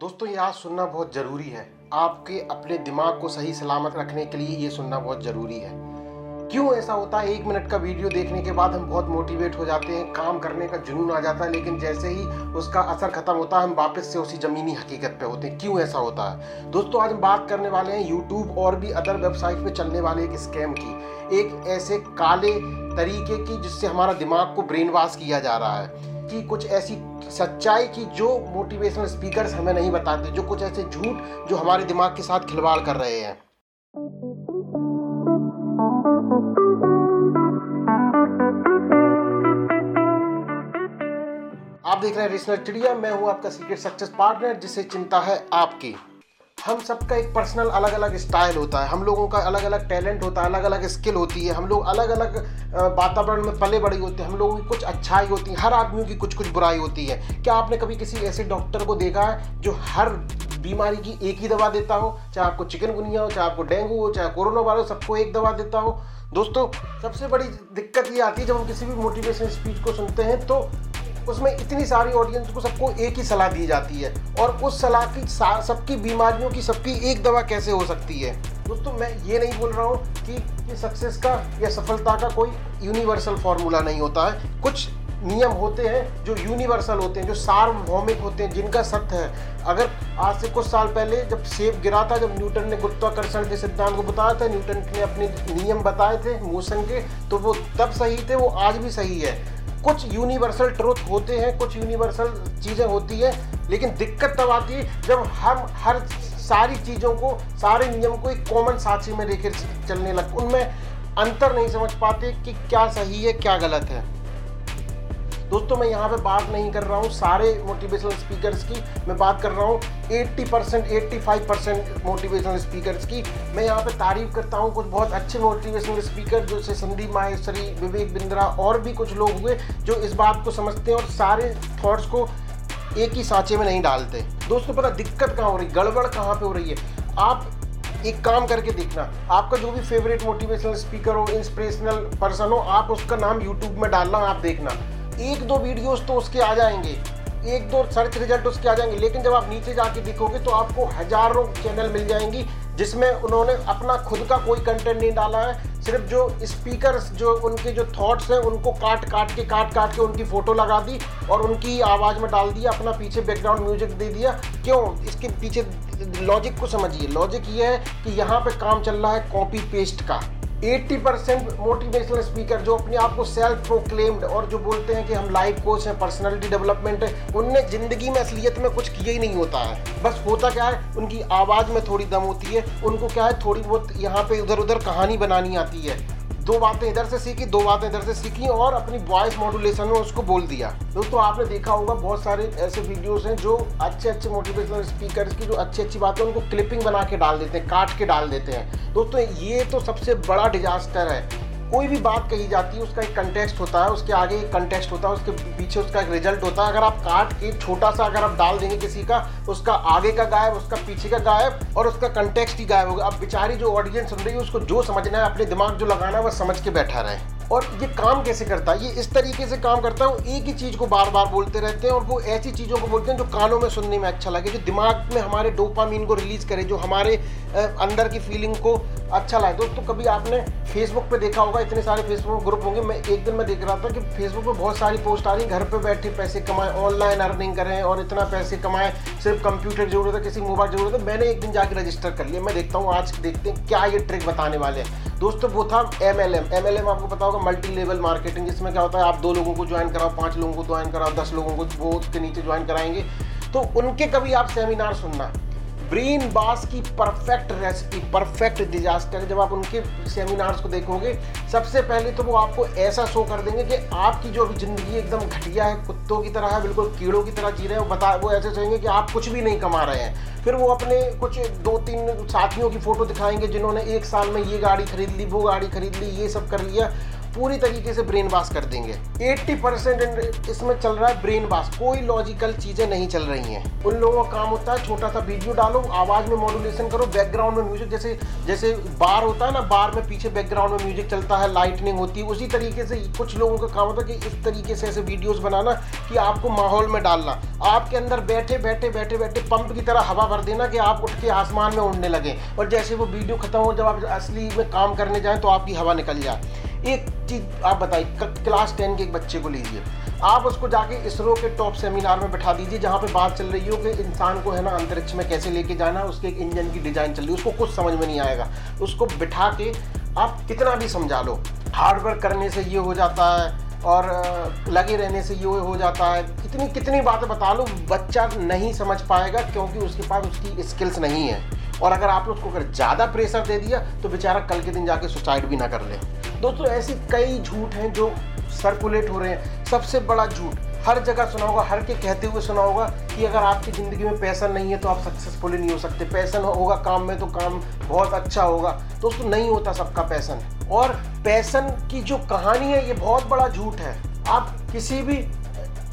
दोस्तों, ये आज सुनना बहुत ज़रूरी है। आपके अपने दिमाग को सही सलामत रखने के लिए ये सुनना बहुत ज़रूरी है। क्यों ऐसा होता है? एक मिनट का वीडियो देखने के बाद हम बहुत मोटिवेट हो जाते हैं, काम करने का जुनून आ जाता है, लेकिन जैसे ही उसका असर खत्म होता है, हम वापस से उसी ज़मीनी हकीकत पे होते हैं। क्यों ऐसा होता है? दोस्तों, आज हम बात करने वाले हैं यूट्यूब और भी अदर वेबसाइट पे चलने वाले एक स्कैम की। एक ऐसे काले तरीके की जिससे हमारा दिमाग को ब्रेन वॉश किया जा रहा है कि कुछ ऐसी सच्चाई की जो मोटिवेशनल स्पीकर्स हमें नहीं बताते, जो कुछ ऐसे झूठ जो हमारे दिमाग के साथ खिलवाड़ कर रहे हैं। आप देख रहे हैं रिसनर चिड़िया मैं हूँ आपका सीक्रेट सक्सेस पार्टनर जिसे चिंता है आपकी। हम सबका एक पर्सनल अलग अलग स्टाइल होता है। हम लोगों का अलग अलग टैलेंट होता है अलग अलग स्किल होती है। हम लोग अलग अलग वातावरण में पले बड़े होते हैं। हम लोगों की कुछ अच्छाई होती है, हर आदमी की कुछ कुछ बुराई होती है। क्या आपने कभी किसी ऐसे डॉक्टर को देखा है, जो हर बीमारी की एक ही दवा देता हो? चाहे आपको चिकनगुनिया हो, चाहे आपको डेंगू हो, चाहे कोरोना वायरस सबको एक दवा देता हो? दोस्तों, सबसे बड़ी दिक्कत ये आती है, जब हम किसी भी मोटिवेशन स्पीच को सुनते हैं तो उसमें इतनी सारी ऑडियंस को सबको एक ही सलाह दी जाती है। और उस सलाह की सबकी बीमारियों की सबकी एक दवा कैसे हो सकती है? दोस्तों मैं ये नहीं बोल रहा हूँ कि, कि सक्सेस का या सफलता का कोई यूनिवर्सल फॉर्मूला नहीं होता है। कुछ नियम होते हैं जो यूनिवर्सल होते हैं जो सार्वभौमिक होते हैं जिनका सत्य है। अगर आज से कुछ साल पहले जब सेब गिरा था जब न्यूटन ने गुरुत्वाकर्षण के सिद्धांत को बताया था न्यूटन ने अपने नियम बताए थे मोशन के तो वो तब सही थे वो आज भी सही है। कुछ यूनिवर्सल ट्रूथ होते हैं, कुछ यूनिवर्सल चीज़ें होती है, लेकिन दिक्कत तब आती है जब हम हर सारी चीज़ों को, सारे नियम को एक कॉमन साक्षी में लेकर चलने लग, उनमें अंतर नहीं समझ पाते कि क्या सही है, क्या गलत है। दोस्तों, मैं यहाँ पे बात नहीं कर रहा हूँ सारे मोटिवेशनल स्पीकर्स की। मैं बात कर रहा हूँ 80 percent eighty percent motivational speakers की। मैं यहाँ पे तारीफ़ करता हूँ कुछ बहुत अच्छे मोटिवेशनल स्पीकर जैसे संदीप माहेश्वरी, विवेक बिंद्रा और भी कुछ लोग हुए, जो इस बात को समझते हैं और सारे थॉट्स को एक ही सांचे में नहीं डालते। दोस्तों, पता दिक्कत कहाँ हो रही गड़बड़ कहाँ पे हो रही है? आप एक काम करके देखना, आपका जो भी फेवरेट मोटिवेशनल स्पीकर हो इंस्पिरेशनल पर्सन हो, आप उसका नाम यूट्यूब में डालना, आप देखना। एक दो वीडियोस तो उसके आ जाएँगे। एक दो सर्च रिज़ल्ट उसके आ जाएँगे। लेकिन जब आप नीचे जाके देखोगे तो आपको हज़ारों चैनल मिल जाएँगी, जिसमें उन्होंने अपना खुद का कोई कंटेंट नहीं डाला है। सिर्फ़ जो स्पीकर जो उनके जो थॉट्स हैं, उनको काट काट के, काट काट के उनकी फ़ोटो लगा दी और उनकी आवाज़ में डाल दिया, अपना पीछे बैकग्राउंड म्यूज़िक दे दिया। क्यों? इसके पीछे लॉजिक को समझिए। लॉजिक ये है कि यहाँ पे काम चल रहा है कॉपी पेस्ट का। 80 परसेंट मोटिवेशनल स्पीकर जो अपने आप को सेल्फ प्रोक्लेम्ड और जो बोलते हैं कि हम लाइफ कोच हैं पर्सनालिटी डेवलपमेंट है, उनने ज़िंदगी में, असलियत में कुछ किया ही नहीं होता है। बस होता क्या है? उनकी आवाज़ में थोड़ी दम होती है, उनको क्या है? थोड़ी बहुत यहाँ पे उधर उधर कहानी बनानी आती है। दो बातें इधर से सीखी, दो बातें इधर से सीखी और अपनी वॉइस मॉड्यूलेशन में उसको बोल दिया। दोस्तों, आपने देखा होगा बहुत सारे ऐसे वीडियोस हैं जो अच्छे अच्छे मोटिवेशनल स्पीकर्स की जो अच्छी अच्छी बातें उनको क्लिपिंग बना के डाल देते हैं, काट के डाल देते हैं। दोस्तों, ये तो सबसे बड़ा डिजास्टर है। कोई भी बात कही जाती है, उसका एक कंटेक्स्ट होता है, उसके आगे एक कंटेक्स्ट होता है, उसके पीछे उसका एक रिज़ल्ट होता है। अगर आप काट के छोटा सा अगर आप डाल देंगे किसी का, उसका आगे का गायब, उसका पीछे का गायब और उसका कंटेक्स्ट ही गायब होगा। अब बेचारी जो ऑडियंस सुन रही है, उसको जो समझना है, अपने दिमाग जो लगाना है वह समझ के बैठा रहे। और ये काम कैसे करता है? ये इस तरीके से काम करता है, वो एक ही चीज़ को बार बार बोलते रहते हैं और वो ऐसी चीज़ों को बोलते हैं जो कानों में सुनने में अच्छा लगे, जो दिमाग में हमारे डोपामीन को रिलीज़ करे, जो हमारे अंदर की फीलिंग को अच्छा लगे। दोस्तों कभी आपने फेसबुक पे देखा होगा, इतने सारे फेसबुक ग्रुप होंगे। मैं एक दिन में देख रहा था कि फेसबुक पे बहुत सारी पोस्ट आ रही घर पे बैठे पैसे कमाएँ ऑनलाइन अर्निंग करें और इतना पैसे कमाएँ। सिर्फ़ कंप्यूटर ज़रूरत है, किसी मोबाइल ज़रूरत है। मैंने एक दिन जाकर रजिस्टर कर लिया। मैं देखता हूँ आज देखते हैं क्या ये ट्रिक बताने वाले हैं। दोस्तों, वो था M L M M L M आपको पता होगा मल्टी लेवल मार्केटिंग जिसमें क्या होता है, आप दो लोगों को ज्वाइन कराओ, पाँच लोगों को ज्वाइन कराओ, दस लोगों को वो उसके नीचे ज्वाइन कराएँगे। तो उनके कभी आप सेमिनार सुनना। ब्रेन बास की परफेक्ट रेसिपी, परफेक्ट डिजास्टर, जब आप उनके सेमिनार्स को देखोगे, सबसे पहले तो वो आपको ऐसा शो कर देंगे कि आपकी जो अभी ज़िंदगी एकदम घटिया है, कुत्तों की तरह है, बिल्कुल कीड़ों की तरह जी रहे हैं, वो बता, वो ऐसे चाहेंगे कि आप कुछ भी नहीं कमा रहे हैं। फिर वो अपने कुछ दो तीन साथियों की फ़ोटो दिखाएँगे जिन्होंने एक साल में ये गाड़ी खरीद ली, वो गाड़ी खरीद ली, ये सब कर लिया। पूरी तरीके से ब्रेन वॉश कर देंगे। 80 परसेंट इसमें चल रहा है ब्रेन वॉश कोई लॉजिकल चीज़ें नहीं चल रही हैं। उन लोगों का काम होता है, छोटा सा वीडियो डालो, आवाज़ में मॉड्यूलेशन करो बैकग्राउंड में म्यूज़िक जैसे जैसे बार होता है ना बार में पीछे बैकग्राउंड में म्यूज़िक चलता है लाइटनिंग होती है, उसी तरीके से कुछ लोगों का काम होता है कि इस तरीके से ऐसे वीडियोज़ बनाना कि आपको माहौल में डालना। आपके अंदर बैठे बैठे बैठे बैठे पंप की तरह हवा भर देना कि आप उठ के आसमान में उड़ने लगे। और जैसे वो वीडियो खत्म हो, जब आप असली में काम करने जाएँ तो आपकी हवा निकल जाए। एक चीज़ आप बताइए क्लास टेन के एक बच्चे को लीजिए। आप उसको जाके इसरो के टॉप सेमिनार में बैठा दीजिए, जहाँ पे बात चल रही हो कि इंसान को है ना अंतरिक्ष में कैसे लेके जाना उसके एक इंजन की डिज़ाइन चल रही है, उसको कुछ समझ में नहीं आएगा। उसको बिठा के आप कितना भी समझा लो हार्डवर्क करने से ये हो जाता है, और लगे रहने से ये हो जाता है। कितनी कितनी बातें बता लो, बच्चा नहीं समझ पाएगा क्योंकि उसके पास उसकी स्किल्स नहीं है। और अगर आपने उसको अगर ज़्यादा प्रेशर दे दिया तो बेचारा कल के दिन जाके सुसाइड भी ना कर ले। दोस्तों, ऐसे कई झूठ हैं जो सर्कुलेट हो रहे हैं। सबसे बड़ा झूठ, हर जगह सुना होगा, हर के कहते हुए सुना होगा कि अगर आपकी ज़िंदगी में पैसा नहीं है तो आप सक्सेसफुल नहीं हो सकते। पैसन होगा काम में तो काम बहुत अच्छा होगा। दोस्तों, नहीं होता सबका पैसन और पैसन की जो कहानी है, ये बहुत बड़ा झूठ है। आप किसी भी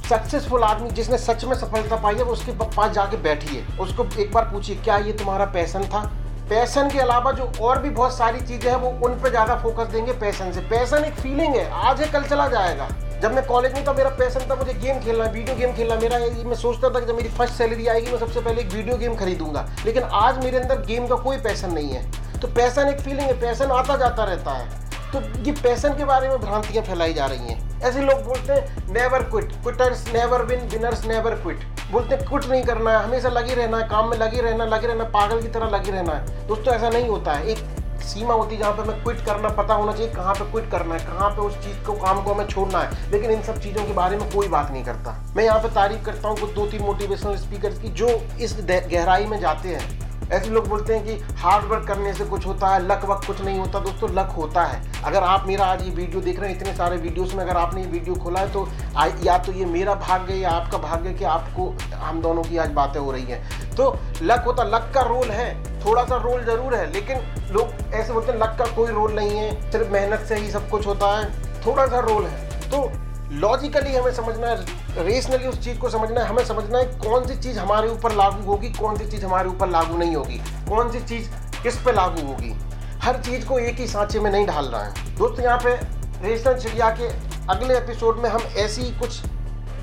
सक्सेसफुल आदमी जिसने सच में सफलता पाई है वो उसके पास जाके बैठिए। उसको एक बार पूछिए, क्या ये तुम्हारा पैसन था? पैसन के अलावा जो और भी बहुत सारी चीज़ें हैं, वो उन पर ज़्यादा फोकस देंगे पैसन से। पैसन एक फीलिंग है, आज है कल चला जाएगा। जब मैं कॉलेज में था, मेरा पैसन था मुझे गेम खेलना वीडियो गेम खेलना। मेरा मैं सोचता था कि जब मेरी फ़र्स्ट सैलरी आएगी, मैं सबसे पहले एक वीडियो गेम खरीदूँगा। लेकिन आज मेरे अंदर गेम का कोई पैसन नहीं है। तो पैसन एक फीलिंग है पैसन आता जाता रहता है। तो ये पैसन के बारे में भ्रांतियाँ फैलाई जा रही हैं। ऐसे लोग बोलते हैं never quit quitters never win winners never quit बोलते, कुछ नहीं करना है, हमेशा लगे रहना है, काम में लगे रहना लगे रहना पागल की तरह लगे रहना है। दोस्तों, ऐसा नहीं होता है। एक सीमा होती है जहाँ पे हमें क्विट करना पता होना चाहिए, कहाँ पे क्विट करना है, कहाँ पे उस चीज़ को, काम को हमें छोड़ना है। लेकिन इन सब चीज़ों के बारे में कोई बात नहीं करता। मैं यहाँ पे तारीफ़ करता हूँ कुछ दो तीन मोटिवेशनल स्पीकर की, जो इस गहराई में जाते हैं। ऐसे लोग बोलते हैं कि हार्ड वर्क करने से कुछ होता है लक वक कुछ नहीं होता, दोस्तों लक होता है। अगर आप मेरा आज ये वीडियो देख रहे हैं, इतने सारे वीडियोस में अगर आपने ये वीडियो खोला है तो या तो ये मेरा भाग्य या आपका भाग्य कि आपको, हम दोनों की आज बातें हो रही हैं। तो लक होता लक का रोल है। थोड़ा सा रोल ज़रूर है, लेकिन लोग ऐसे बोलते हैं लक का कोई रोल नहीं है। सिर्फ़ मेहनत से ही सब कुछ होता है। थोड़ा सा रोल है। तो लॉजिकली हमें समझना है रेशनली उस चीज़ को समझना है, हमें समझना है कौन सी चीज़ हमारे ऊपर लागू होगी, कौन सी चीज़ हमारे ऊपर लागू नहीं होगी, कौन सी चीज़ किस पे लागू होगी। हर चीज़ को एक ही सांचे में नहीं ढाल रहा है। दोस्तों, यहाँ पे रेशनल चिड़िया के अगले एपिसोड में हम ऐसी कुछ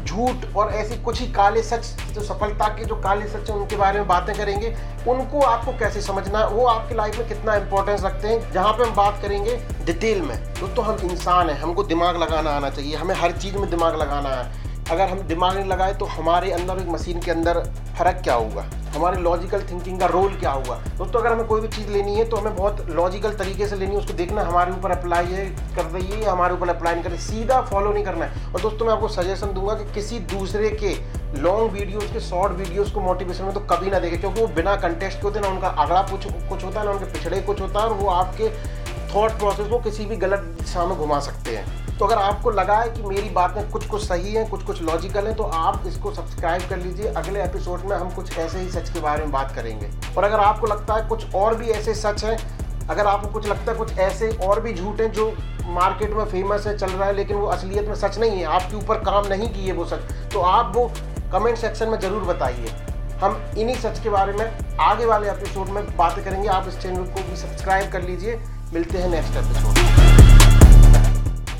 झूठ और ऐसी कुछ ही काले सच, जो सफलता के, जो काले सच हैं, उनके बारे में बातें करेंगे। उनको आपको कैसे समझना, वो आपकी लाइफ में कितना इंपॉर्टेंस रखते हैं, जहाँ पे हम बात करेंगे डिटेल में। दोस्तों, हम इंसान हैं, हमको दिमाग लगाना आना चाहिए, हमें हर चीज़ में दिमाग लगाना है। अगर हम दिमाग नहीं लगाए तो हमारे अंदर एक मशीन के अंदर फ़र्क क्या होगा? हमारे लॉजिकल थिंकिंग का रोल क्या हुआ? दोस्तों, अगर हमें कोई भी चीज़ लेनी है तो हमें बहुत लॉजिकल तरीके से लेनी है, उसको देखना हमारे ऊपर अप्लाई है, कर रही है हमारे ऊपर अप्लाई नहीं कर रही, सीधा फॉलो नहीं करना है। और दोस्तों, मैं आपको सजेशन दूँगा कि किसी दूसरे के लॉन्ग वीडियोस के शॉर्ट वीडियोस को मोटिवेशन में तो कभी ना देखें, क्योंकि वो बिना कंटेस्ट के होते ना उनका अगला कुछ कुछ होता है, ना उनके पिछड़े कुछ होता है, और वो आपके थॉट प्रोसेस को किसी भी गलत दिशा में घुमा सकते हैं। तो अगर आपको लगा है कि मेरी बातें कुछ कुछ सही हैं, कुछ कुछ लॉजिकल हैं तो आप इसको सब्सक्राइब कर लीजिए। अगले एपिसोड में हम कुछ ऐसे ही सच के बारे में बात करेंगे। और अगर आपको लगता है कुछ और भी ऐसे सच हैं, अगर आपको कुछ लगता है कुछ ऐसे और भी झूठ हैं जो मार्केट में फ़ेमस है, चल रहा है, लेकिन वो असलियत में सच नहीं है, आपके ऊपर काम नहीं किए वो सच तो आप वो कमेंट सेक्शन में ज़रूर बताइए। हम इन्हीं सच के बारे में आगे वाले एपिसोड में बातें करेंगे। आप इस चैनल को भी सब्सक्राइब कर लीजिए। मिलते हैं नेक्स्ट एपिसोड